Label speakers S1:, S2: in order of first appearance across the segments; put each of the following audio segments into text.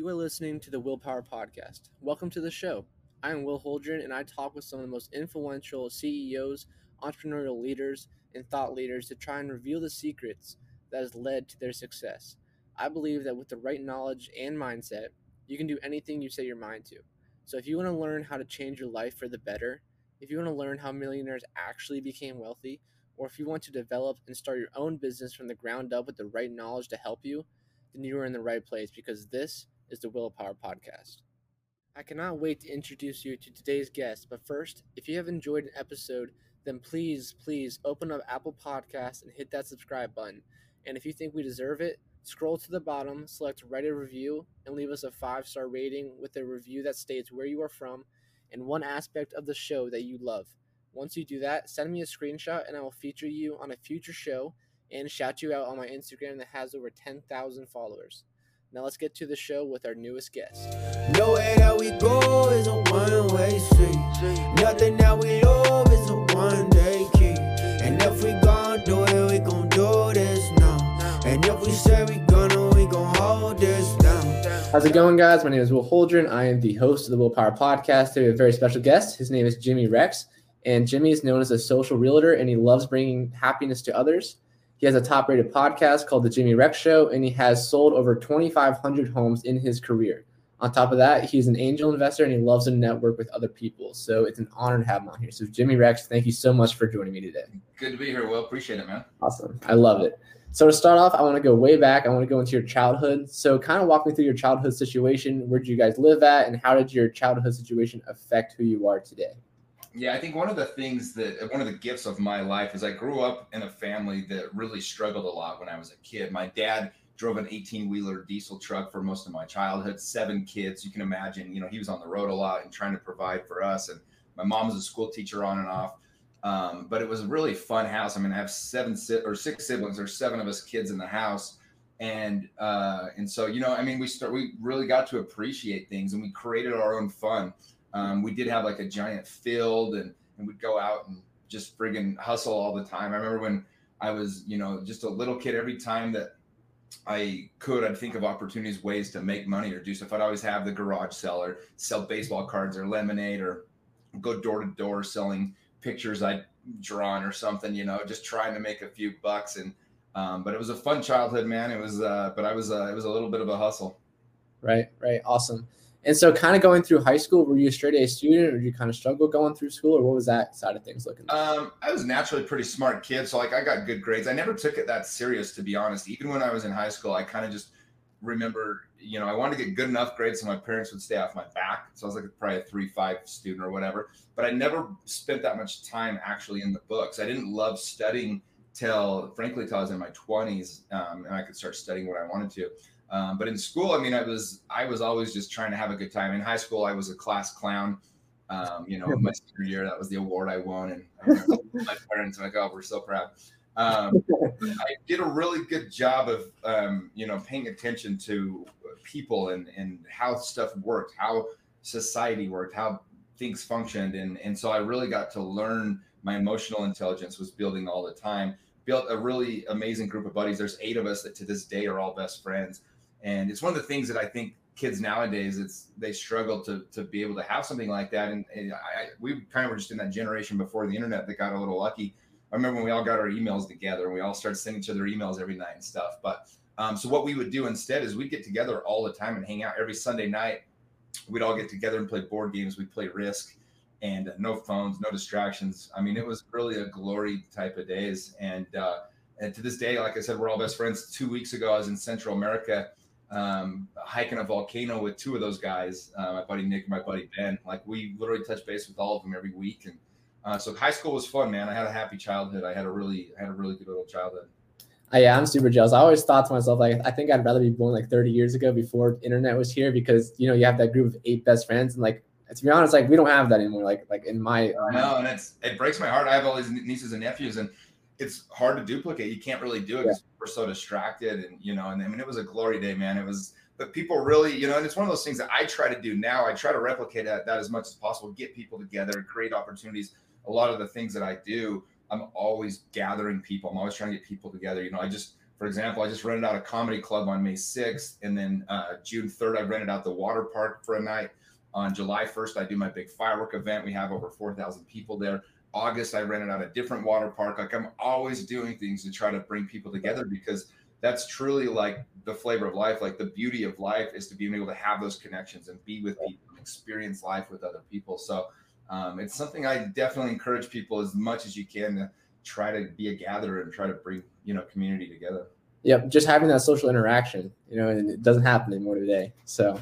S1: You are listening to the Willpower Podcast. Welcome to the show. I am Will Holdren, and I talk with some of the most influential CEOs, entrepreneurial leaders, and thought leaders to try and reveal the secrets that has led to their success. I believe that with the right knowledge and mindset, you can do anything you set your mind to. So if you want to learn how to change your life for the better, if you want to learn how millionaires actually became wealthy, or if you want to develop and start your own business from the ground up with the right knowledge to help you, then you are in the right place because this is the Willpower Podcast. I cannot wait to introduce you to today's guest, but first, if you have enjoyed an episode, then please, please open up Apple Podcasts and hit that subscribe button. And if you think we deserve it, scroll to the bottom, select write a review, and leave us a five star rating with a review that states where you are from and one aspect of the show that you love. Once you do that, send me a screenshot and I will feature you on a future show and shout you out on my Instagram that has over 10,000 followers. Now let's get to the show with our newest guest.
S2: Nowhere that we go is a one way street. Nothing that we love is a one day key. And if we gon' do it, we gon' do this now. And if we say we gonna, we gon' hold this down.
S1: How's it going, guys? My name is Will Holdren. I am the host of the Willpower Podcast. Today we have a very special guest. His name is Jimmy Rex. And Jimmy is known as a social realtor and he loves bringing happiness to others. He has a top rated podcast called The Jimmy Rex Show, and he has sold over 2,500 homes in his career. On top of that, he's an angel investor and he loves to network with other people. So it's an honor to have him on here. So, Jimmy Rex, thank you so much for joining me today.
S3: Good to be here, Will. Appreciate it, man.
S1: Awesome. I love it. So, to start off, I want to go way back. I want to go into your childhood. So, kind of walk me through your childhood situation. Where did you guys live at, and how did your childhood situation affect who you are today?
S3: Yeah, I think one of the things that one of the gifts of my life is I grew up in a family that really struggled a lot when I was a kid. My dad drove an 18 wheeler diesel truck for most of my childhood, seven kids. You can imagine, you know, he was on the road a lot and trying to provide for us. And my mom was a school teacher on and off. Um, but it was a really fun house. I mean, I have seven si- or six siblings. There's seven of us kids in the house, and uh, and so you know, I mean, we start we really got to appreciate things, and we created our own fun. Um, we did have like a giant field and, and we'd go out and just friggin' hustle all the time. I remember when I was, you know, just a little kid, every time that I could, I'd think of opportunities, ways to make money or do stuff. I'd always have the garage seller sell baseball cards or lemonade or go door to door selling pictures I'd drawn or something, you know, just trying to make a few bucks. And, um, but it was a fun childhood, man. It was, uh, but I was, uh, it was a little bit of a hustle.
S1: Right, right. Awesome. And so, kind of going through high school, were you a straight A student, or did you kind of struggle going through school, or what was that side of things looking like?
S3: Um, I was naturally a pretty smart kid, so like I got good grades. I never took it that serious, to be honest. Even when I was in high school, I kind of just remember, you know, I wanted to get good enough grades so my parents would stay off my back. So I was like probably a three five student or whatever. But I never spent that much time actually in the books. I didn't love studying till, frankly, till I was in my twenties, um, and I could start studying what I wanted to. Um, but in school, I mean, I was I was always just trying to have a good time. In high school, I was a class clown. Um, you know, my senior year, that was the award I won, and I my parents were like, "Oh, we're so proud." Um, I did a really good job of um, you know paying attention to people and and how stuff worked, how society worked, how things functioned, and and so I really got to learn. My emotional intelligence was building all the time. Built a really amazing group of buddies. There's eight of us that to this day are all best friends and it's one of the things that I think kids nowadays it's they struggle to to be able to have something like that. And, and I, we kind of were just in that generation before the internet that got a little lucky. I remember when we all got our emails together and we all started sending each other emails every night and stuff. But um, so what we would do instead is we'd get together all the time and hang out every Sunday night. We'd all get together and play board games. We'd play Risk and uh, no phones, no distractions. I mean, it was really a glory type of days. And uh, and to this day, like I said, we're all best friends. Two weeks ago, I was in Central America um, hiking a volcano with two of those guys, uh, my buddy Nick and my buddy Ben. Like we literally touch base with all of them every week, and uh, so high school was fun, man. I had a happy childhood. I had a really, I had a really good little childhood.
S1: Uh, yeah, I'm super jealous. I always thought to myself, like, I think I'd rather be born like 30 years ago before internet was here because you know you have that group of eight best friends, and like to be honest, like we don't have that anymore. Like, like in my
S3: no, and it's it breaks my heart. I have all these nieces and nephews, and it's hard to duplicate. You can't really do it because yeah. we're so distracted, and you know. And I mean, it was a glory day, man. It was, but people really, you know, and it's one of those things that I try to do now. I try to replicate that, that as much as possible, get people together, create opportunities. A lot of the things that I do, I'm always gathering people. I'm always trying to get people together. You know, I just For example, I just rented out a comedy club on May 6th, and then uh, June 3rd, I rented out the water park for a night. On July 1st, I do my big firework event. We have over 4,000 people there. August, I rented out a different water park. Like I'm always doing things to try to bring people together because that's truly like the flavor of life. Like the beauty of life is to be able to have those connections and be with people and experience life with other people. So um, it's something I definitely encourage people as much as you can to try to be a gatherer and try to bring you know community together.
S1: Yep, just having that social interaction, you know, and it doesn't happen anymore today. So,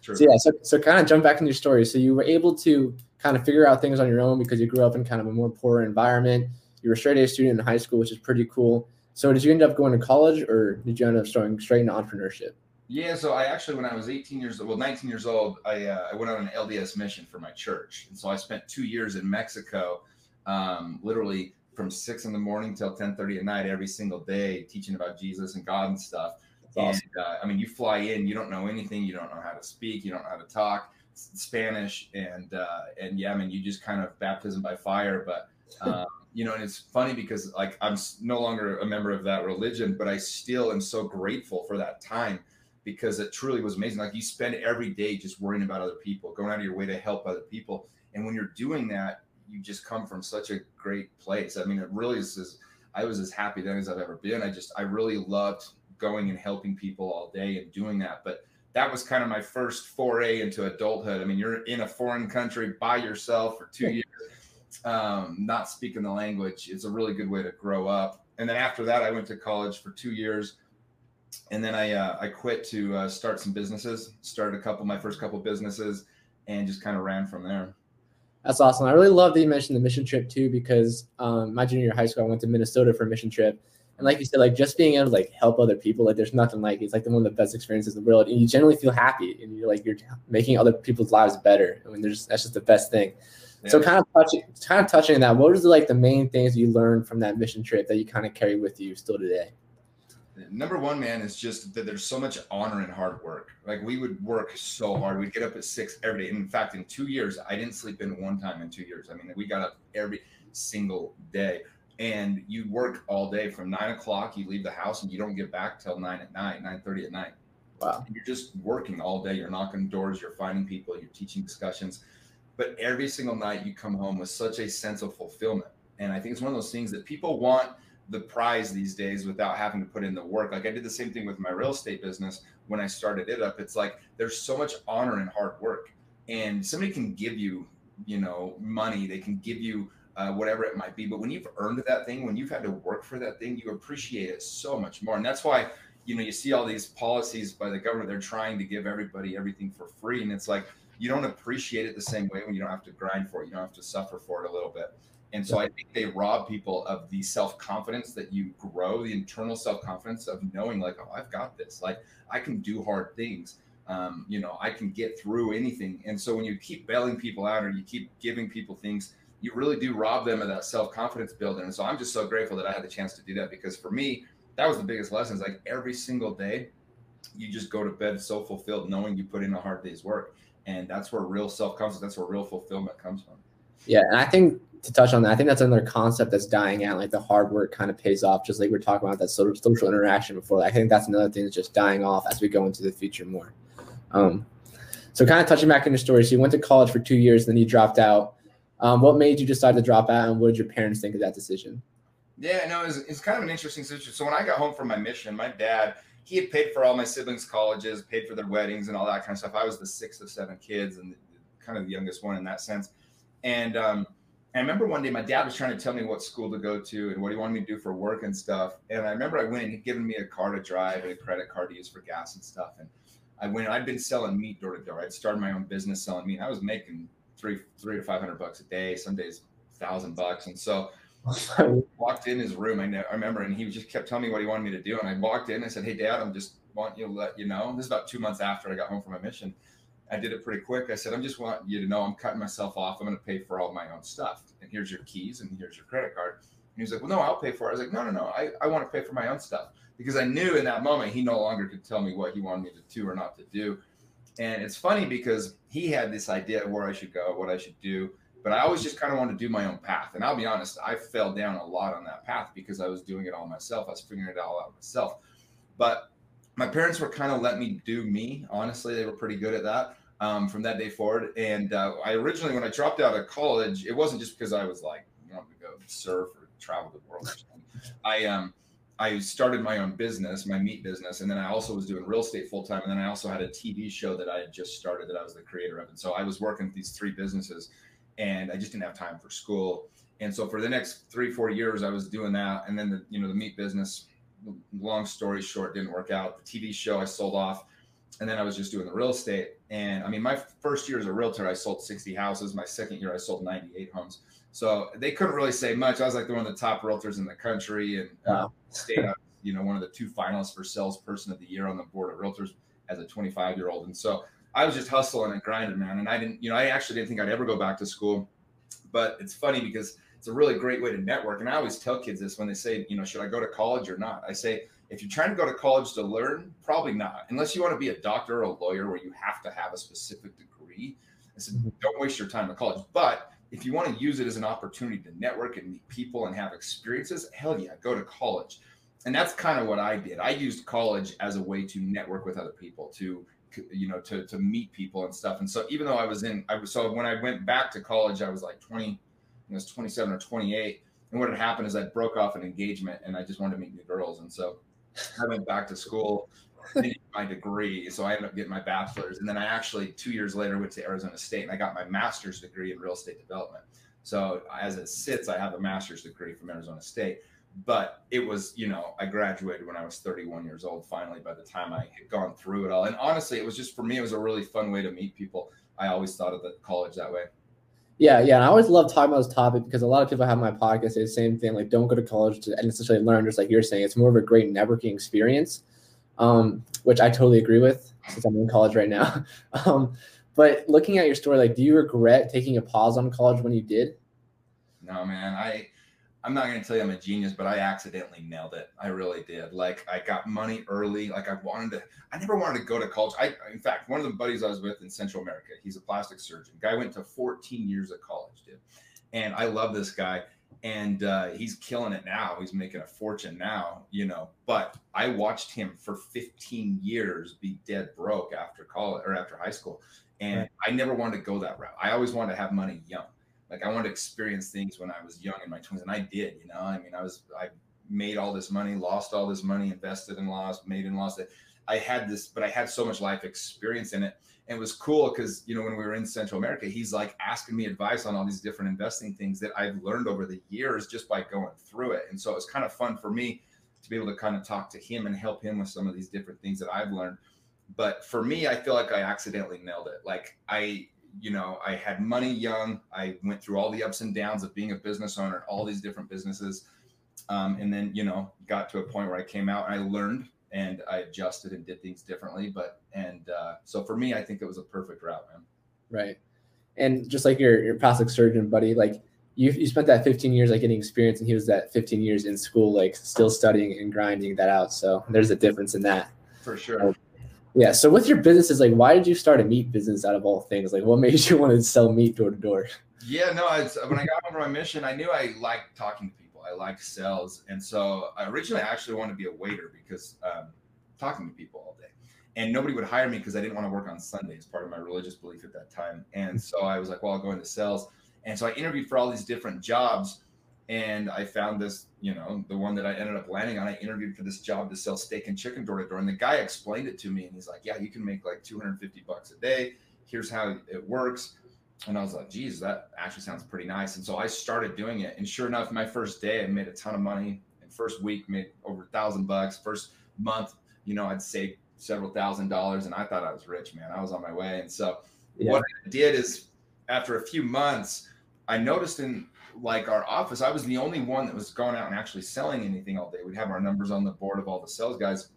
S1: so yeah, so, so kind of jump back into your story. So you were able to kind of figure out things on your own because you grew up in kind of a more poor environment. You were a straight A student in high school, which is pretty cool. So did you end up going to college or did you end up starting straight into entrepreneurship?
S3: Yeah, so I actually, when I was 18 years old, well, 19 years old, I, uh, I went on an LDS mission for my church. And so I spent two years in Mexico, um, literally from six in the morning till 10:30 at night every single day, teaching about Jesus and God and stuff. Awesome. And uh, I mean, you fly in, you don't know anything, you don't know how to speak, you don't know how to talk Spanish, and uh, and mean, you just kind of baptism by fire. But um, you know, and it's funny because like I'm no longer a member of that religion, but I still am so grateful for that time because it truly was amazing. Like you spend every day just worrying about other people, going out of your way to help other people. And when you're doing that, you just come from such a great place. I mean, it really is. is I was as happy then as I've ever been. I just, I really loved going and helping people all day and doing that. But that was kind of my first foray into adulthood. I mean, you're in a foreign country by yourself for two years, um, not speaking the language. It's a really good way to grow up. And then after that, I went to college for two years and then I uh, I quit to uh, start some businesses. Started a couple, my first couple businesses, and just kind of ran from there.
S1: That's awesome. I really love that you mentioned the mission trip too, because um, my junior year high school, I went to Minnesota for a mission trip, and like you said, like just being able to like help other people, like there's nothing like it. it's like the one of the best experiences in the world, and you generally feel happy, and you're like you're making other people's lives better. I mean, there's that's just the best thing. Yeah. So kind of touching, kind of touching on that. What was like the main things you learned from that mission trip that you kind of carry with you still today?
S3: number one, man, is just that there's so much honor in hard work. Like we would work so hard. We'd get up at six every day. And in fact, in two years, I didn't sleep in one time in two years. I mean, we got up every single day. And you work all day from nine o'clock, you leave the house and you don't get back till nine at night, nine thirty at night. Wow. And you're just working all day. You're knocking doors, you're finding people, you're teaching discussions. But every single night you come home with such a sense of fulfillment. And I think it's one of those things that people want – the prize these days without having to put in the work. Like I did the same thing with my real estate business when I started it up. It's like there's so much honor in hard work, and somebody can give you, you know, money. They can give you uh, whatever it might be. But when you've earned that thing, when you've had to work for that thing, you appreciate it so much more. And that's why you know you see all these policies by the government. They're trying to give everybody everything for free, and it's like you don't appreciate it the same way when you don't have to grind for it. You don't have to suffer for it a little bit. And so I think they rob people of the self confidence that you grow, the internal self confidence of knowing, like, oh, I've got this. Like, I can do hard things. Um, you know, I can get through anything. And so when you keep bailing people out or you keep giving people things, you really do rob them of that self confidence building. And so I'm just so grateful that I had the chance to do that because for me, that was the biggest lessons. Like every single day, you just go to bed so fulfilled knowing you put in a hard day's work. And that's where real self confidence, that's where real fulfillment comes from.
S1: Yeah. And I think to touch on that, I think that's another concept that's dying out. Like the hard work kind of pays off, just like we are talking about that social social interaction before. I think that's another thing that's just dying off as we go into the future more. Um, so kind of touching back in your story, so you went to college for two years, then you dropped out. Um, what made you decide to drop out, and what did your parents think of that decision?
S3: Yeah, no, it's, it's kind of an interesting situation. So when I got home from my mission, my dad he had paid for all my siblings' colleges, paid for their weddings, and all that kind of stuff. I was the sixth of seven kids, and kind of the youngest one in that sense. And um, I remember one day my dad was trying to tell me what school to go to and what he wanted me to do for work and stuff. And I remember I went and he'd given me a car to drive and a credit card to use for gas and stuff. And I went, I'd been selling meat door to door. I'd started my own business selling meat. I was making three, three to 500 bucks a day, some days thousand bucks. And so I walked in his room. I, know, I remember, and he just kept telling me what he wanted me to do. And I walked in and I said, Hey dad, I'm just want you to let you know, this is about two months after I got home from my mission. I did it pretty quick. I said, I'm just want you to know I'm cutting myself off. I'm going to pay for all my own stuff. And here's your keys and here's your credit card. And he was like, Well, no, I'll pay for it. I was like, No, no, no. I, I want to pay for my own stuff because I knew in that moment he no longer could tell me what he wanted me to do or not to do. And it's funny because he had this idea of where I should go, what I should do. But I always just kind of wanted to do my own path. And I'll be honest, I fell down a lot on that path because I was doing it all myself. I was figuring it all out myself. But my parents were kind of let me do me. Honestly, they were pretty good at that um, from that day forward. And uh, I originally, when I dropped out of college, it wasn't just because I was like, you know, to go surf or travel the world. I um, I started my own business, my meat business, and then I also was doing real estate full time. And then I also had a TV show that I had just started that I was the creator of. And so I was working these three businesses, and I just didn't have time for school. And so for the next three, four years, I was doing that. And then the you know the meat business, long story short, didn't work out. The TV show I sold off, and then I was just doing the real estate. And I mean, my first year as a realtor, I sold 60 houses. My second year, I sold 98 homes. So they couldn't really say much. I was like one of the top realtors in the country and uh, stayed up, you know, one of the two finalists for salesperson of the year on the board of realtors as a 25 year old. And so I was just hustling and grinding, man. And I didn't, you know, I actually didn't think I'd ever go back to school. But it's funny because it's a really great way to network. And I always tell kids this when they say, you know, should I go to college or not? I say, if you're trying to go to college to learn, probably not, unless you want to be a doctor or a lawyer where you have to have a specific degree. I said, mm-hmm. don't waste your time at college. But if you want to use it as an opportunity to network and meet people and have experiences, hell yeah, go to college. And that's kind of what I did. I used college as a way to network with other people, to you know, to to meet people and stuff. And so even though I was in, I was so when I went back to college, I was like 20, I was 27 or 28. And what had happened is I broke off an engagement and I just wanted to meet new girls. And so I went back to school my degree. So I ended up getting my bachelor's. And then I actually, two years later, went to Arizona State and I got my master's degree in real estate development. So as it sits, I have a master's degree from Arizona State. But it was, you know, I graduated when I was 31 years old finally by the time I had gone through it all. And honestly, it was just for me, it was a really fun way to meet people. I always thought of the college that way.
S1: Yeah, yeah. And I always love talking about this topic because a lot of people have my podcast say the same thing, like don't go to college to necessarily learn, just like you're saying. It's more of a great networking experience um, which I totally agree with since I'm in college right now. um, but looking at your story, like, do you regret taking a pause on college when you did?
S3: No, man. I I'm not gonna tell you I'm a genius, but I accidentally nailed it. I really did. Like I got money early. Like I wanted to. I never wanted to go to college. I, in fact, one of the buddies I was with in Central America, he's a plastic surgeon. Guy went to 14 years of college, dude. And I love this guy and uh, he's killing it now. He's making a fortune now, you know. But I watched him for 15 years be dead broke after college or after high school, and right. I never wanted to go that route. I always wanted to have money young. Like I wanted to experience things when I was young in my 20s, and I did. You know, I mean, I was I made all this money, lost all this money, invested and lost, made and lost it. I had this, but I had so much life experience in it and it was cool because you know when we were in Central America, he's like asking me advice on all these different investing things that I've learned over the years just by going through it. And so it was kind of fun for me to be able to kind of talk to him and help him with some of these different things that I've learned. But for me, I feel like I accidentally nailed it. Like I, you know, I had money young. I went through all the ups and downs of being a business owner, all these different businesses. Um, and then, you know, got to a point where I came out and I learned and I adjusted and did things differently. But and uh, so for me, I think it was a perfect route, man.
S1: Right, and just like your your plastic surgeon buddy, like you you spent that 15 years like getting experience, and he was that 15 years in school, like still studying and grinding that out. So there's a difference in that.
S3: For sure.
S1: yeah. So with your businesses, like, why did you start a meat business out of all things? Like, what made you want to sell meat door to door?
S3: Yeah, no. It's, when I got over my mission, I knew I liked talking to people I like sales, and so I originally actually wanted to be a waiter because um, talking to people all day, and nobody would hire me because I didn't want to work on Sundays, part of my religious belief at that time. And so I was like, well, I'll go into sales, and so I interviewed for all these different jobs, and I found this, you know, the one that I ended up landing on. I interviewed for this job to sell steak and chicken door to door, and the guy explained it to me, and he's like, yeah, you can make like 250 bucks a day. Here's how it works and I was like, geez, that actually sounds pretty nice. And so I started doing it. And sure enough, my first day, I made a ton of money. And first week, made over a thousand bucks. First month, you know, I'd save several thousand dollars. And I thought I was rich, man. I was on my way. And so yeah. what I did is after a few months, I noticed in like our office, I was the only one that was going out and actually selling anything all day. We'd have our numbers on the board of all the sales guys,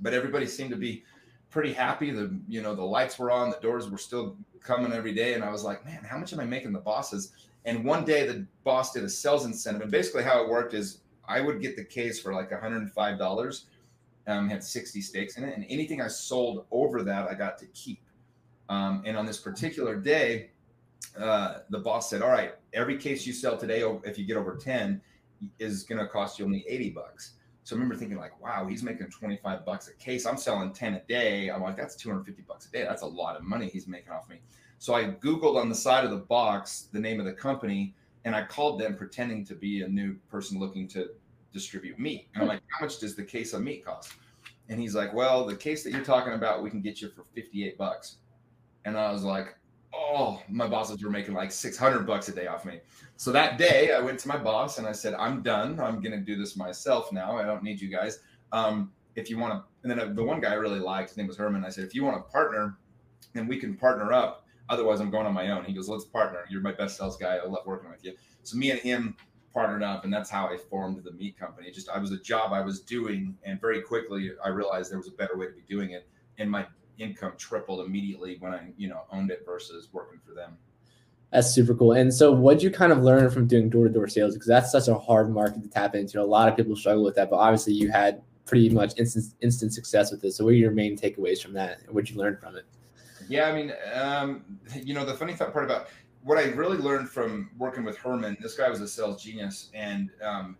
S3: but everybody seemed to be pretty happy. The you know the lights were on, the doors were still coming every day, and I was like, man, how much am I making the bosses? And one day the boss did a sales incentive, and basically how it worked is I would get the case for like $105. Um, had 60 steaks in it, and anything I sold over that I got to keep. Um, and on this particular day, uh, the boss said, "All right, every case you sell today, if you get over 10, is going to cost you only 80 bucks." So I remember thinking like, wow, he's making 25 bucks a case. I'm selling 10 a day. I'm like, that's 250 bucks a day. That's a lot of money he's making off me. So I Googled on the side of the box the name of the company and I called them pretending to be a new person looking to distribute meat. And I'm hmm. like, how much does the case of meat cost? And he's like, well, the case that you're talking about, we can get you for 58 bucks. And I was like, oh, my bosses were making like 600 bucks a day off me. So that day I went to my boss and I said, I'm done. I'm going to do this myself now. I don't need you guys. Um, if you want to, and then the one guy I really liked, his name was Herman. I said, if you want to partner, then we can partner up. Otherwise, I'm going on my own. He goes, let's partner. You're my best sales guy. I love working with you. So me and him partnered up, and that's how I formed the meat company. Just I was a job I was doing, and very quickly I realized there was a better way to be doing it, and my income tripled immediately when I you know owned it versus working for them.
S1: That's super cool. And so, what'd you kind of learn from doing door to door sales? Because that's such a hard market to tap into. A lot of people struggle with that, but obviously, you had pretty much instant instant success with this. So, what are your main takeaways from that? What'd you learn from it?
S3: Yeah, I mean, um, you know, the funny part about what I really learned from working with Herman, this guy was a sales genius, and um,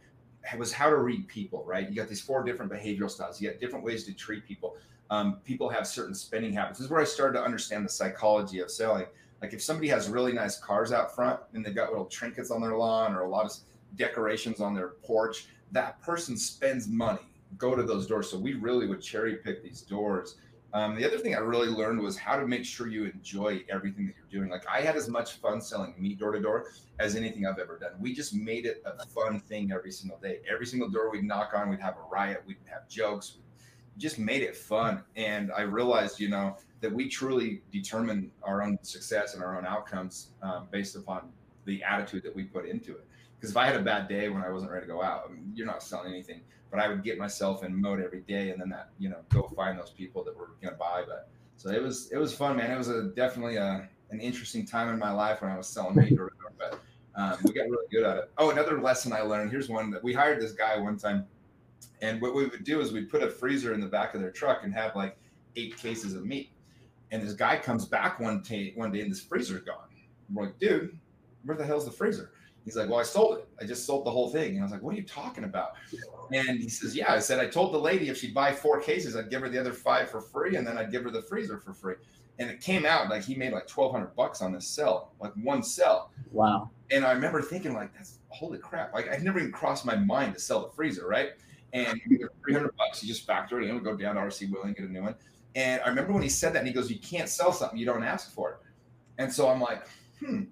S3: was how to read people. Right? You got these four different behavioral styles. You got different ways to treat people. Um, people have certain spending habits. This is where I started to understand the psychology of selling like if somebody has really nice cars out front and they've got little trinkets on their lawn or a lot of decorations on their porch, that person spends money. Go to those doors. So we really would cherry pick these doors. Um, the other thing I really learned was how to make sure you enjoy everything that you're doing. Like I had as much fun selling meat door to door as anything I've ever done. We just made it a fun thing every single day. Every single door we'd knock on, we'd have a riot, we'd have jokes. We just made it fun. And I realized, you know, that we truly determine our own success and our own outcomes um, based upon the attitude that we put into it. Because if I had a bad day when I wasn't ready to go out, I mean, you're not selling anything. But I would get myself in mode every day, and then that you know go find those people that were going to buy. But so it was it was fun, man. It was a definitely a an interesting time in my life when I was selling meat. but um, we got really good at it. Oh, another lesson I learned. Here's one that we hired this guy one time, and what we would do is we'd put a freezer in the back of their truck and have like eight cases of meat and this guy comes back one day, one day, and this freezer's gone. We're like, dude, where the hell's the freezer? He's like, well, I sold it. I just sold the whole thing. And I was like, what are you talking about? And he says, yeah. I said, I told the lady if she'd buy four cases, I'd give her the other five for free, and then I'd give her the freezer for free. And it came out like he made like twelve hundred bucks on this sell, like one sell.
S1: Wow.
S3: And I remember thinking like, that's holy crap. Like I never even crossed my mind to sell the freezer, right? And you three hundred bucks, you just factor it in, go down to RC Willey, get a new one. And I remember when he said that, and he goes, "You can't sell something you don't ask for it." And so I'm like, "Hmm,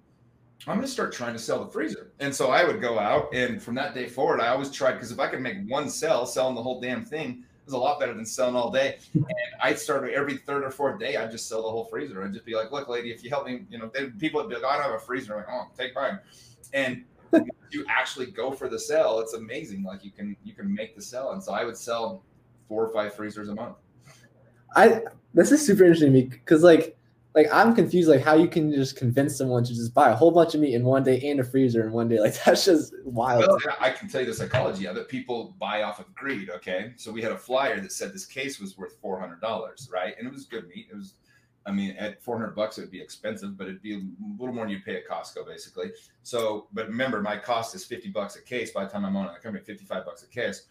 S3: I'm going to start trying to sell the freezer." And so I would go out, and from that day forward, I always tried because if I could make one sell, selling the whole damn thing was a lot better than selling all day. And I started every third or fourth day, I'd just sell the whole freezer. I'd just be like, "Look, lady, if you help me, you know," people would be like, "I don't have a freezer." I'm like, "Oh, take mine." And you actually go for the sell, it's amazing. Like you can you can make the sell, and so I would sell four or five freezers a month.
S1: I this is super interesting to me because like like I'm confused like how you can just convince someone to just buy a whole bunch of meat in one day and a freezer in one day like that's just wild.
S3: Well, I can tell you the psychology of it. People buy off of greed. Okay, so we had a flyer that said this case was worth four hundred dollars, right? And it was good meat. It was, I mean, at four hundred bucks it would be expensive, but it'd be a little more than you'd pay at Costco, basically. So, but remember, my cost is fifty bucks a case. By the time I'm on it, I come at fifty five bucks a case,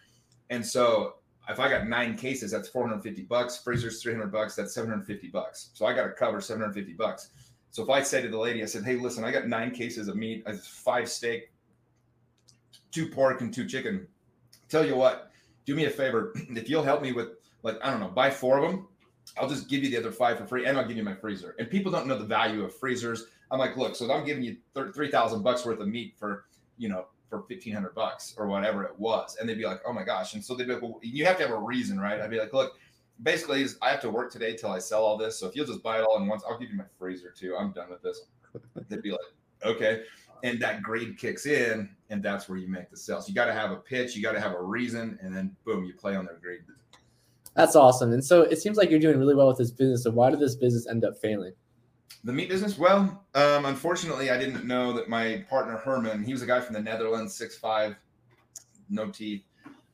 S3: and so if I got nine cases, that's 450 bucks. Freezer's 300 bucks. That's 750 bucks. So I got to cover 750 bucks. So if I say to the lady, I said, "Hey, listen, I got nine cases of meat, five steak, two pork, and two chicken. Tell you what, do me a favor. If you'll help me with, like, I don't know, buy four of them, I'll just give you the other five for free, and I'll give you my freezer. And people don't know the value of freezers. I'm like, look, so I'm giving you three thousand bucks worth of meat for, you know, for 1500 bucks or whatever it was. And they'd be like, oh my gosh. And so they'd be like, well, you have to have a reason, right? I'd be like, look, basically is I have to work today till I sell all this. So if you'll just buy it all in once, I'll give you my freezer too. I'm done with this. They'd be like, okay. And that grade kicks in, and that's where you make the sales. You got to have a pitch, you got to have a reason, and then boom, you play on their grade.
S1: That's awesome. And so it seems like you're doing really well with this business. So why did this business end up failing?
S3: The meat business? Well, um, unfortunately, I didn't know that my partner Herman, he was a guy from the Netherlands, six five, no teeth.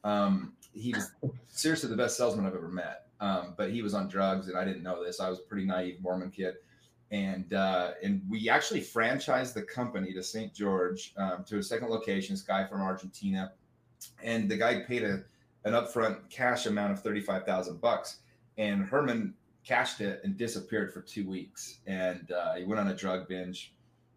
S3: Um, he was seriously the best salesman I've ever met. Um, but he was on drugs, and I didn't know this. I was a pretty naive Mormon kid, and uh, and we actually franchised the company to St. George um, to a second location. This guy from Argentina, and the guy paid a an upfront cash amount of 35,000 bucks. And Herman cashed it and disappeared for two weeks. And uh, he went on a drug binge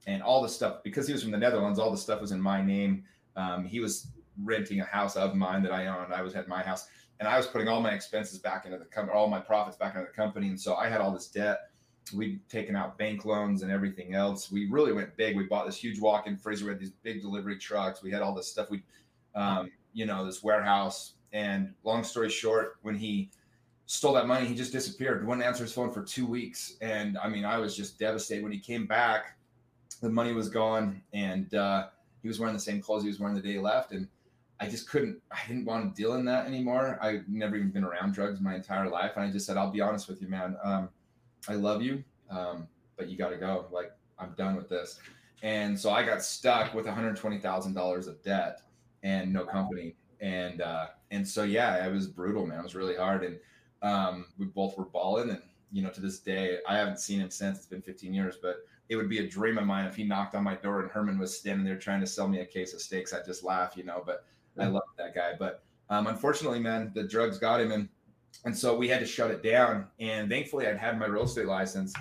S3: and all the stuff, because he was from the Netherlands, all the stuff was in my name. Um, he was renting a house of mine that I owned. I was at my house and I was putting all my expenses back into the company, all my profits back into the company. And so I had all this debt. We'd taken out bank loans and everything else. We really went big. We bought this huge walk-in freezer. We had these big delivery trucks. We had all this stuff. We, um, you know, this warehouse. And long story short, when he stole that money, he just disappeared. Wouldn't answer his phone for two weeks. And I mean, I was just devastated. When he came back, the money was gone, and uh, he was wearing the same clothes he was wearing the day he left. And I just couldn't, I didn't want to deal in that anymore. I've never even been around drugs my entire life. And I just said, I'll be honest with you, man. Um, I love you, um, but you got to go. Like, I'm done with this. And so I got stuck with $120,000 of debt and no company. And, uh, and so, yeah, it was brutal, man. It was really hard. And, um, we both were bawling. And, you know, to this day, I haven't seen him since it's been 15 years, but it would be a dream of mine if he knocked on my door and Herman was standing there trying to sell me a case of steaks. I'd just laugh, you know, but I love that guy. But um, unfortunately, man, the drugs got him, and and so we had to shut it down. And thankfully, I'd had my real estate license,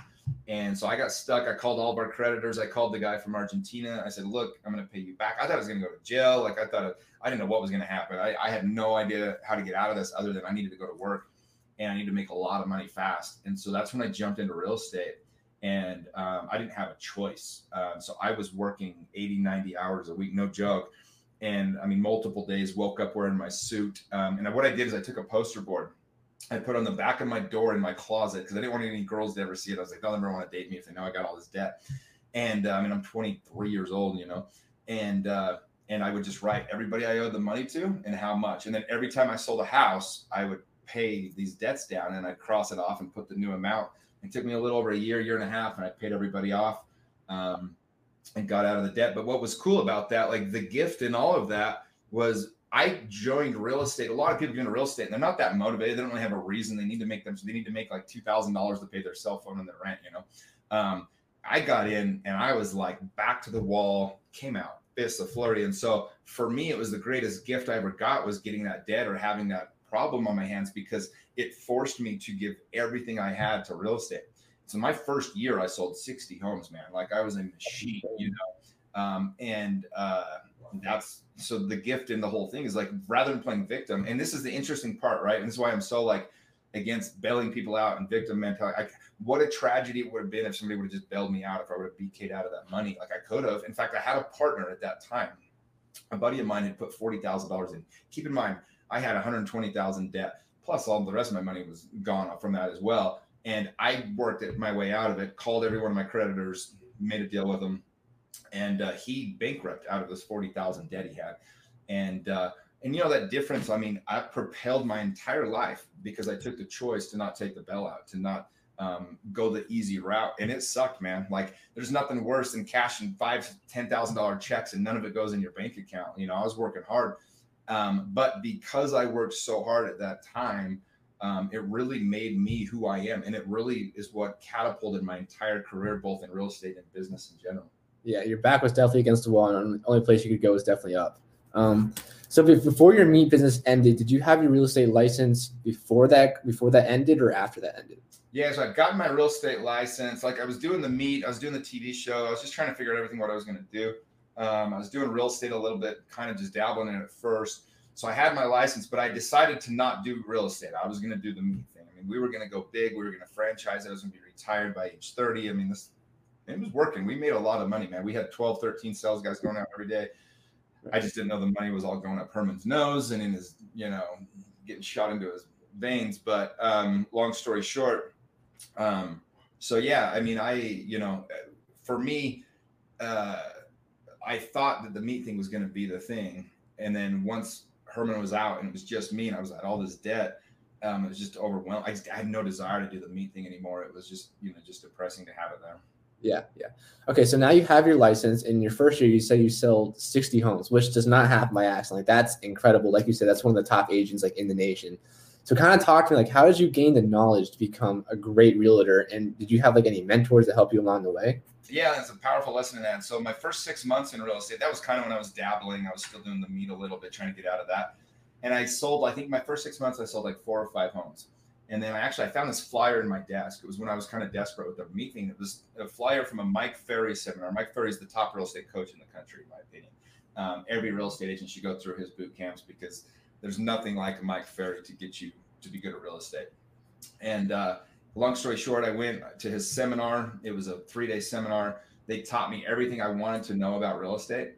S3: and so I got stuck. I called all of our creditors. I called the guy from Argentina. I said, "Look, I'm going to pay you back." I thought I was going to go to jail. Like I thought, I didn't know what was going to happen. I, I had no idea how to get out of this, other than I needed to go to work, and I needed to make a lot of money fast. And so that's when I jumped into real estate and um, I didn't have a choice. Um, so I was working 80, 90 hours a week, no joke and I mean, multiple days, woke up wearing my suit. Um, and what I did is I took a poster board, I put on the back of my door in my closet because I didn't want any girls to ever see it. I was like, they'll never want to date me if they know I got all this debt. And uh, I mean, I'm 23 years old, you know, and uh, and I would just write everybody I owed the money to and how much. And then every time I sold a house, I would pay these debts down and I'd cross it off and put the new amount. It took me a little over a year, year and a half, and I paid everybody off. Um, and got out of the debt. But what was cool about that, like the gift in all of that, was I joined real estate. A lot of people get into real estate and they're not that motivated. They don't really have a reason. They need to make them. So they need to make like two thousand dollars to pay their cell phone and their rent. You know, um, I got in and I was like back to the wall. Came out fists of flurry. And so for me, it was the greatest gift I ever got was getting that debt or having that problem on my hands because it forced me to give everything I had to real estate. So my first year, I sold 60 homes, man. Like I was a machine, you know. Um, and uh, that's so the gift in the whole thing is like rather than playing victim, and this is the interesting part, right? And this is why I'm so like against bailing people out and victim mentality. What a tragedy it would have been if somebody would have just bailed me out if I would have BK'd out of that money. Like I could have. In fact, I had a partner at that time. A buddy of mine had put forty thousand dollars in. Keep in mind, I had one hundred twenty thousand debt, plus all the rest of my money was gone from that as well. And I worked it my way out of it, called every one of my creditors, made a deal with them, and uh, he bankrupt out of this 40,000 debt he had. And, uh, and you know, that difference, I mean, I propelled my entire life because I took the choice to not take the bailout, to not um, go the easy route. And it sucked, man. Like there's nothing worse than cashing five, $10,000 checks and none of it goes in your bank account. You know, I was working hard. Um, but because I worked so hard at that time, um, it really made me who I am. And it really is what catapulted my entire career, both in real estate and business in general.
S1: Yeah, your back was definitely against the wall, and the only place you could go was definitely up. Um, so before your meat business ended, did you have your real estate license before that before that ended or after that ended?
S3: Yeah, so I got my real estate license. Like I was doing the meat, I was doing the TV show. I was just trying to figure out everything what I was going to do. Um, I was doing real estate a little bit, kind of just dabbling in it first. So I had my license, but I decided to not do real estate. I was going to do the meat thing. I mean, we were going to go big. We were going to franchise. I was going to be retired by age 30. I mean, this it was working. We made a lot of money, man. We had 12, 13 sales guys going out every day. I just didn't know the money was all going up Herman's nose and in his, you know, getting shot into his veins. But um, long story short, um, so yeah, I mean, I, you know, for me, uh, I thought that the meat thing was going to be the thing. And then once Herman was out and it was just me and I was at all this debt. Um, it was just overwhelmed. I, just, I had no desire to do the meat thing anymore. It was just, you know, just depressing to have it there.
S1: Yeah, yeah. Okay, so now you have your license. In your first year, you said you sold 60 homes, which does not happen by accident. Like that's incredible. Like you said, that's one of the top agents like in the nation. So kind of talk to me like how did you gain the knowledge to become a great realtor? And did you have like any mentors that help you along the way?
S3: Yeah, it's a powerful lesson in that. So my first six months in real estate, that was kind of when I was dabbling. I was still doing the meat a little bit, trying to get out of that. And I sold, I think my first six months, I sold like four or five homes. And then I actually I found this flyer in my desk. It was when I was kind of desperate with the meeting. It was a flyer from a Mike Ferry seminar. Mike Ferry is the top real estate coach in the country, in my opinion. Um, every real estate agent should go through his boot camps because there's nothing like Mike Ferry to get you to be good at real estate. And uh, long story short, I went to his seminar. It was a three day seminar. They taught me everything I wanted to know about real estate.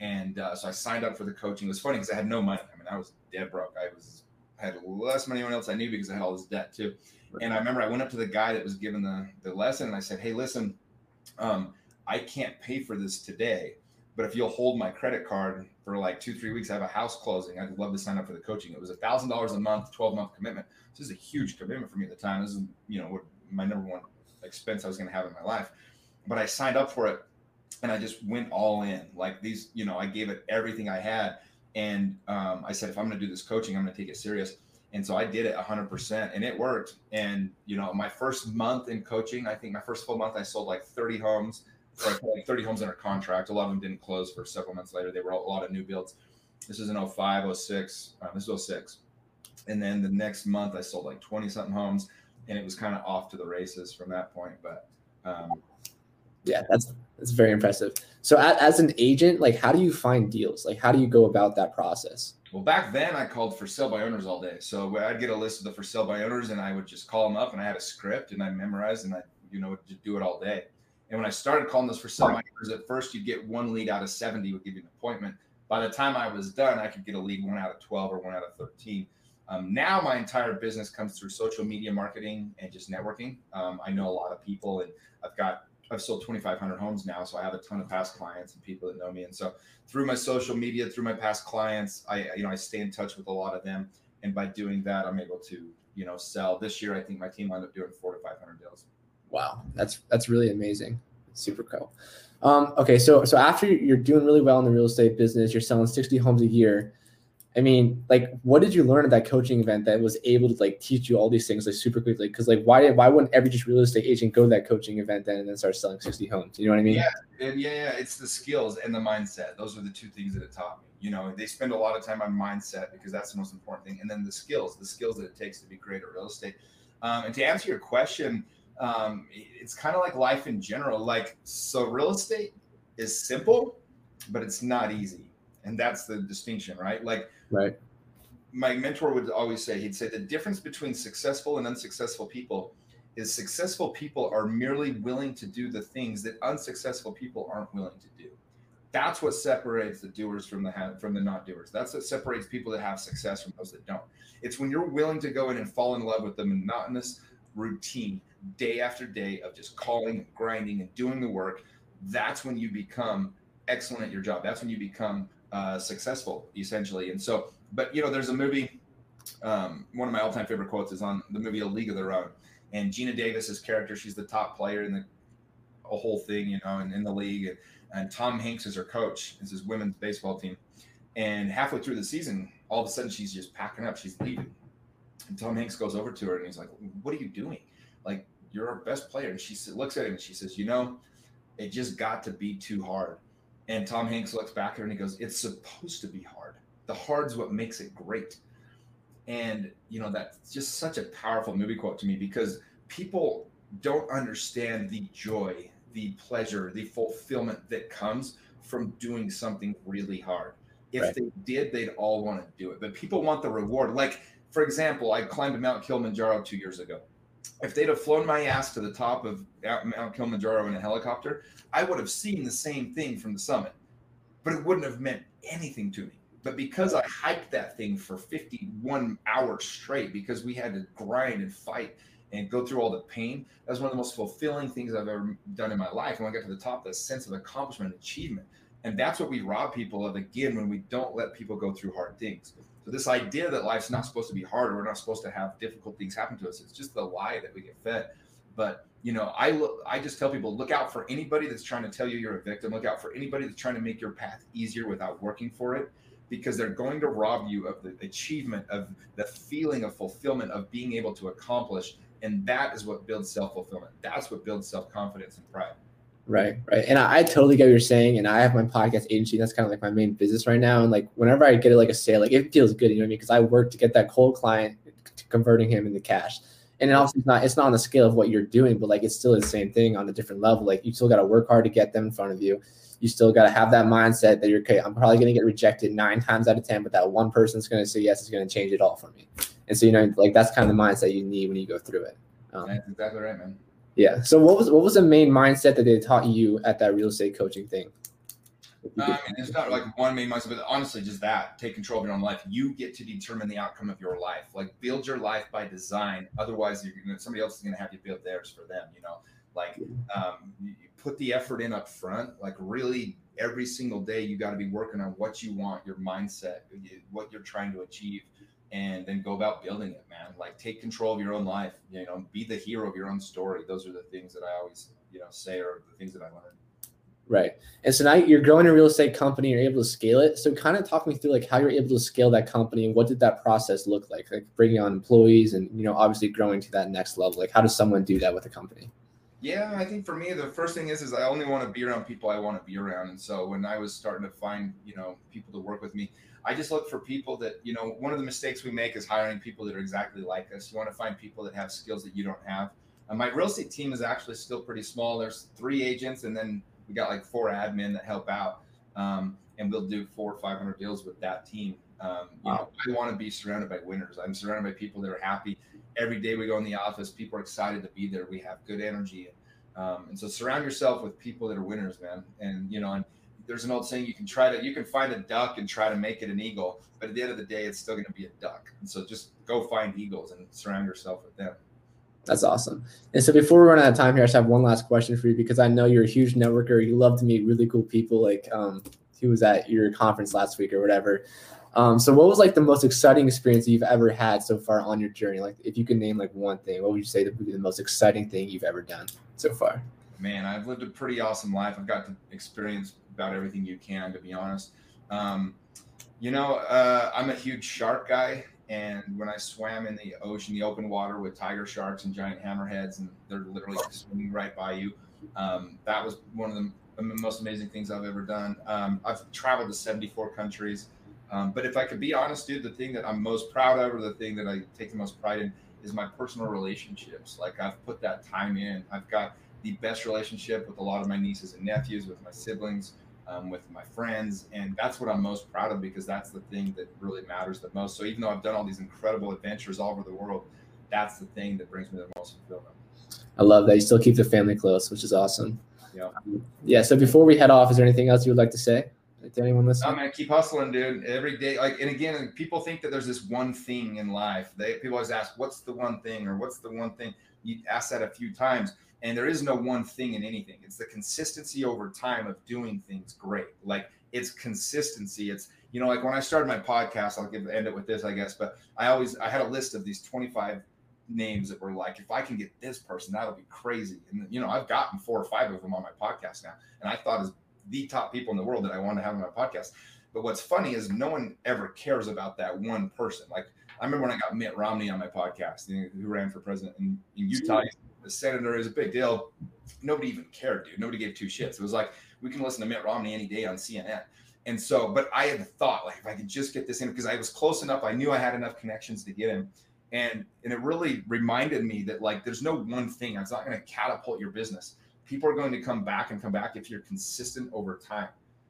S3: And uh, so I signed up for the coaching. It was funny because I had no money. I mean, I was dead broke. I was had less money than anyone else I knew because I had all this debt too. And I remember I went up to the guy that was giving the, the lesson and I said, Hey, listen, um, I can't pay for this today, but if you'll hold my credit card for like two, three weeks, I have a house closing. I'd love to sign up for the coaching. It was a thousand dollars a month, 12 month commitment. This is a huge commitment for me at the time. This is, you know, my number one expense I was going to have in my life, but I signed up for it and I just went all in like these, you know, I gave it everything I had. And um, I said, if I'm going to do this coaching, I'm going to take it serious. And so I did it 100% and it worked. And, you know, my first month in coaching, I think my first full month, I sold like 30 homes, like 30 homes under contract. A lot of them didn't close for several months later. They were a lot of new builds. This is in 05, 06. Uh, this is 06. And then the next month, I sold like 20 something homes and it was kind of off to the races from that point. But um,
S1: yeah, that's that's very impressive. So as, an agent, like how do you find deals? Like how do you go about that process?
S3: Well, back then I called for sale by owners all day. So I'd get a list of the for sale by owners and I would just call them up and I had a script and I memorized and I, you know, just do it all day. And when I started calling those for sale by owners, at first you'd get one lead out of 70 would give you an appointment. By the time I was done, I could get a lead one out of 12 or one out of 13. Um, now my entire business comes through social media marketing and just networking. Um, I know a lot of people and I've got I've sold 2,500 homes now, so I have a ton of past clients and people that know me. And so through my social media, through my past clients, I you know I stay in touch with a lot of them, and by doing that, I'm able to you know sell. This year, I think my team wound up doing four to 500 deals.
S1: Wow, that's that's really amazing. super cool. Um, okay, so so after you're doing really well in the real estate business, you're selling 60 homes a year. I mean, like, what did you learn at that coaching event that was able to like teach you all these things like super quickly? Because like, why why wouldn't every just real estate agent go to that coaching event then and then start selling sixty homes? You know what I mean?
S3: Yeah, and yeah, yeah, it's the skills and the mindset. Those are the two things that it taught me. You know, they spend a lot of time on mindset because that's the most important thing, and then the skills, the skills that it takes to be great at real estate. Um, and to answer your question, um, it's kind of like life in general. Like, so real estate is simple, but it's not easy, and that's the distinction, right? Like
S1: Right.
S3: My mentor would always say, he'd say, the difference between successful and unsuccessful people is successful people are merely willing to do the things that unsuccessful people aren't willing to do. That's what separates the doers from the ha- from the not doers. That's what separates people that have success from those that don't. It's when you're willing to go in and fall in love with the monotonous routine day after day of just calling, and grinding, and doing the work. That's when you become excellent at your job. That's when you become uh, successful essentially. And so, but you know, there's a movie. Um, one of my all-time favorite quotes is on the movie A League of Their Own, and Geena Davis's character. She's the top player in the a whole thing, you know, in, in the league. And, and Tom Hanks is her coach. It's his women's baseball team. And halfway through the season, all of a sudden she's just packing up. She's leaving. And Tom Hanks goes over to her and he's like, "What are you doing? Like, you're our best player." And she looks at him and she says, "You know, it just got to be too hard." And Tom Hanks looks back at her and he goes, It's supposed to be hard. The hard's what makes it great. And, you know, that's just such a powerful movie quote to me because people don't understand the joy, the pleasure, the fulfillment that comes from doing something really hard. If right. they did, they'd all want to do it. But people want the reward. Like, for example, I climbed Mount Kilimanjaro two years ago. If they'd have flown my ass to the top of Mount Kilimanjaro in a helicopter, I would have seen the same thing from the summit, but it wouldn't have meant anything to me. But because I hiked that thing for 51 hours straight, because we had to grind and fight and go through all the pain, that was one of the most fulfilling things I've ever done in my life. When I got to the top, that sense of accomplishment achievement. And that's what we rob people of again when we don't let people go through hard things. So this idea that life's not supposed to be hard, or we're not supposed to have difficult things happen to us, it's just the lie that we get fed. But you know, I look, I just tell people look out for anybody that's trying to tell you you're a victim. Look out for anybody that's trying to make your path easier without working for it, because they're going to rob you of the achievement of the feeling of fulfillment of being able to accomplish, and that is what builds self fulfillment. That's what builds self confidence and pride.
S1: Right, right. And I, I, totally get what you're saying. And I have my podcast agency. That's kind of like my main business right now. And like whenever I get like a sale, like it feels good, you know what I mean? Because I work to get that cold client, converting him into cash. And it also it's not it's not on the scale of what you're doing, but like it's still the same thing on a different level. Like you still got to work hard to get them in front of you. You still got to have that mindset that you're okay. I'm probably going to get rejected nine times out of ten, but that one person's going to say yes is going to change it all for me. And so you know, like that's kind of the mindset you need when you go through it.
S3: Um, that's exactly right, man.
S1: Yeah. So what was what was the main mindset that they taught you at that real estate coaching thing?
S3: I mean, it's not like one main mindset, but honestly, just that take control of your own life. You get to determine the outcome of your life. Like build your life by design. Otherwise, you're gonna, somebody else is going to have you build theirs for them. You know, like um, you put the effort in up front. Like really, every single day, you got to be working on what you want, your mindset, what you're trying to achieve and then go about building it, man. Like take control of your own life, you know, be the hero of your own story. Those are the things that I always, you know, say are the things that I learned.
S1: Right. And so now you're growing a real estate company, you're able to scale it. So kind of talk me through like how you're able to scale that company and what did that process look like? Like bringing on employees and, you know, obviously growing to that next level. Like how does someone do that with a company?
S3: Yeah, I think for me the first thing is is I only want to be around people I want to be around. And so when I was starting to find, you know, people to work with me, I just look for people that, you know, one of the mistakes we make is hiring people that are exactly like us. You want to find people that have skills that you don't have. Uh, my real estate team is actually still pretty small. There's three agents, and then we got like four admin that help out. Um, and we'll do four or 500 deals with that team. Um, you wow. know, I want to be surrounded by winners. I'm surrounded by people that are happy. Every day we go in the office, people are excited to be there. We have good energy. Um, and so surround yourself with people that are winners, man. And, you know, and there's an old saying you can try to you can find a duck and try to make it an eagle but at the end of the day it's still going to be a duck. And so just go find eagles and surround yourself with them.
S1: That's awesome. And so before we run out of time here i just have one last question for you because i know you're a huge networker. You love to meet really cool people like um who was at your conference last week or whatever. Um, so what was like the most exciting experience you've ever had so far on your journey? Like if you could name like one thing what would you say would be the most exciting thing you've ever done so far?
S3: Man i've lived a pretty awesome life. I've got to experience about everything you can, to be honest. Um, you know, uh, I'm a huge shark guy. And when I swam in the ocean, the open water with tiger sharks and giant hammerheads, and they're literally swimming right by you, um, that was one of the, most amazing things I've ever done. Um, I've traveled to 74 countries. Um, but if I could be honest, dude, the thing that I'm most proud of, or the thing that I take the most pride in, is my personal relationships. Like I've put that time in. I've got the best relationship with a lot of my nieces and nephews, with my siblings um, with my friends. And that's what I'm most proud of because that's the thing that really matters the most. So even though I've done all these incredible adventures all over the world, that's the thing that brings me the most fulfillment.
S1: I love that. You still keep the family close, which is awesome.
S3: Yeah.
S1: Um, yeah. So before we head off, is there anything else you would like to say? To anyone listening?
S3: Oh man, keep hustling, dude. Every day, like, and again, people think that there's this one thing in life. They people always ask, "What's the one thing?" or "What's the one thing?" You ask that a few times and there is no one thing in anything. It's the consistency over time of doing things great. Like it's consistency. It's you know like when i started my podcast i'll give end it with this i guess but i always i had a list of these 25 names that were like if i can get this person that'll be crazy. And you know i've gotten four or five of them on my podcast now and i thought as the top people in the world that i want to have on my podcast. But what's funny is no one ever cares about that one person. Like i remember when i got mitt romney on my podcast who ran for president in, in utah senator is a big deal. Nobody even cared, dude. Nobody gave two shits. It was like we can listen to Mitt Romney any day on CNN. And so, but I had the thought, like, if I could just get this in, because I was close enough, I knew I had enough connections to get him. And and it really reminded me that like there's no one thing. It's not going to catapult your business. People are going to come back and come back if you're consistent over time.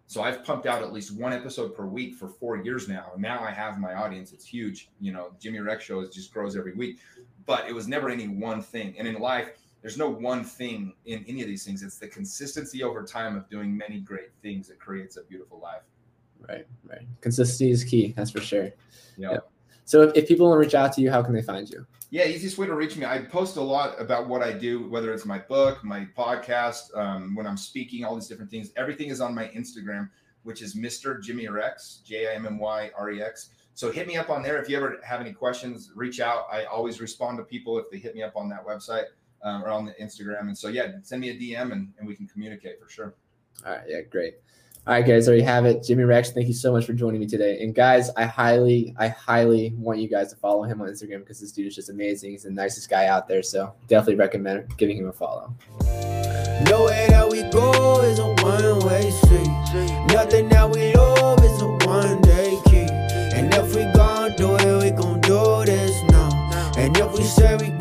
S3: So I've pumped out at least one episode per week for four years now. And now I have my audience. It's huge. You know, Jimmy Rex show just grows every week but it was never any one thing. And in life, there's no one thing in any of these things. It's the consistency over time of doing many great things that creates a beautiful life.
S1: Right, right. Consistency is key. That's for sure.
S3: Yep. yep.
S1: So if, if people want to reach out to you, how can they find you?
S3: Yeah, easiest way to reach me. I post a lot about what I do, whether it's my book, my podcast, um, when I'm speaking, all these different things. Everything is on my Instagram, which is Mr. Jimmy Rex, J I M M Y R E X. So hit me up on there. If you ever have any questions, reach out. I always respond to people if they hit me up on that website um, or on the Instagram. And so, yeah, send me a DM and, and we can communicate for sure.
S1: All right. Yeah, great. All right, guys, there you have it. Jimmy Rex, thank you so much for joining me today. And guys, I highly, I highly want you guys to follow him on Instagram because this dude is just amazing. He's the nicest guy out there. So definitely recommend giving him a follow.
S2: Nowhere that we go is a one way street. Nothing that we love is a one day key. And if we gon' do it, we gon' do this now. And if we say we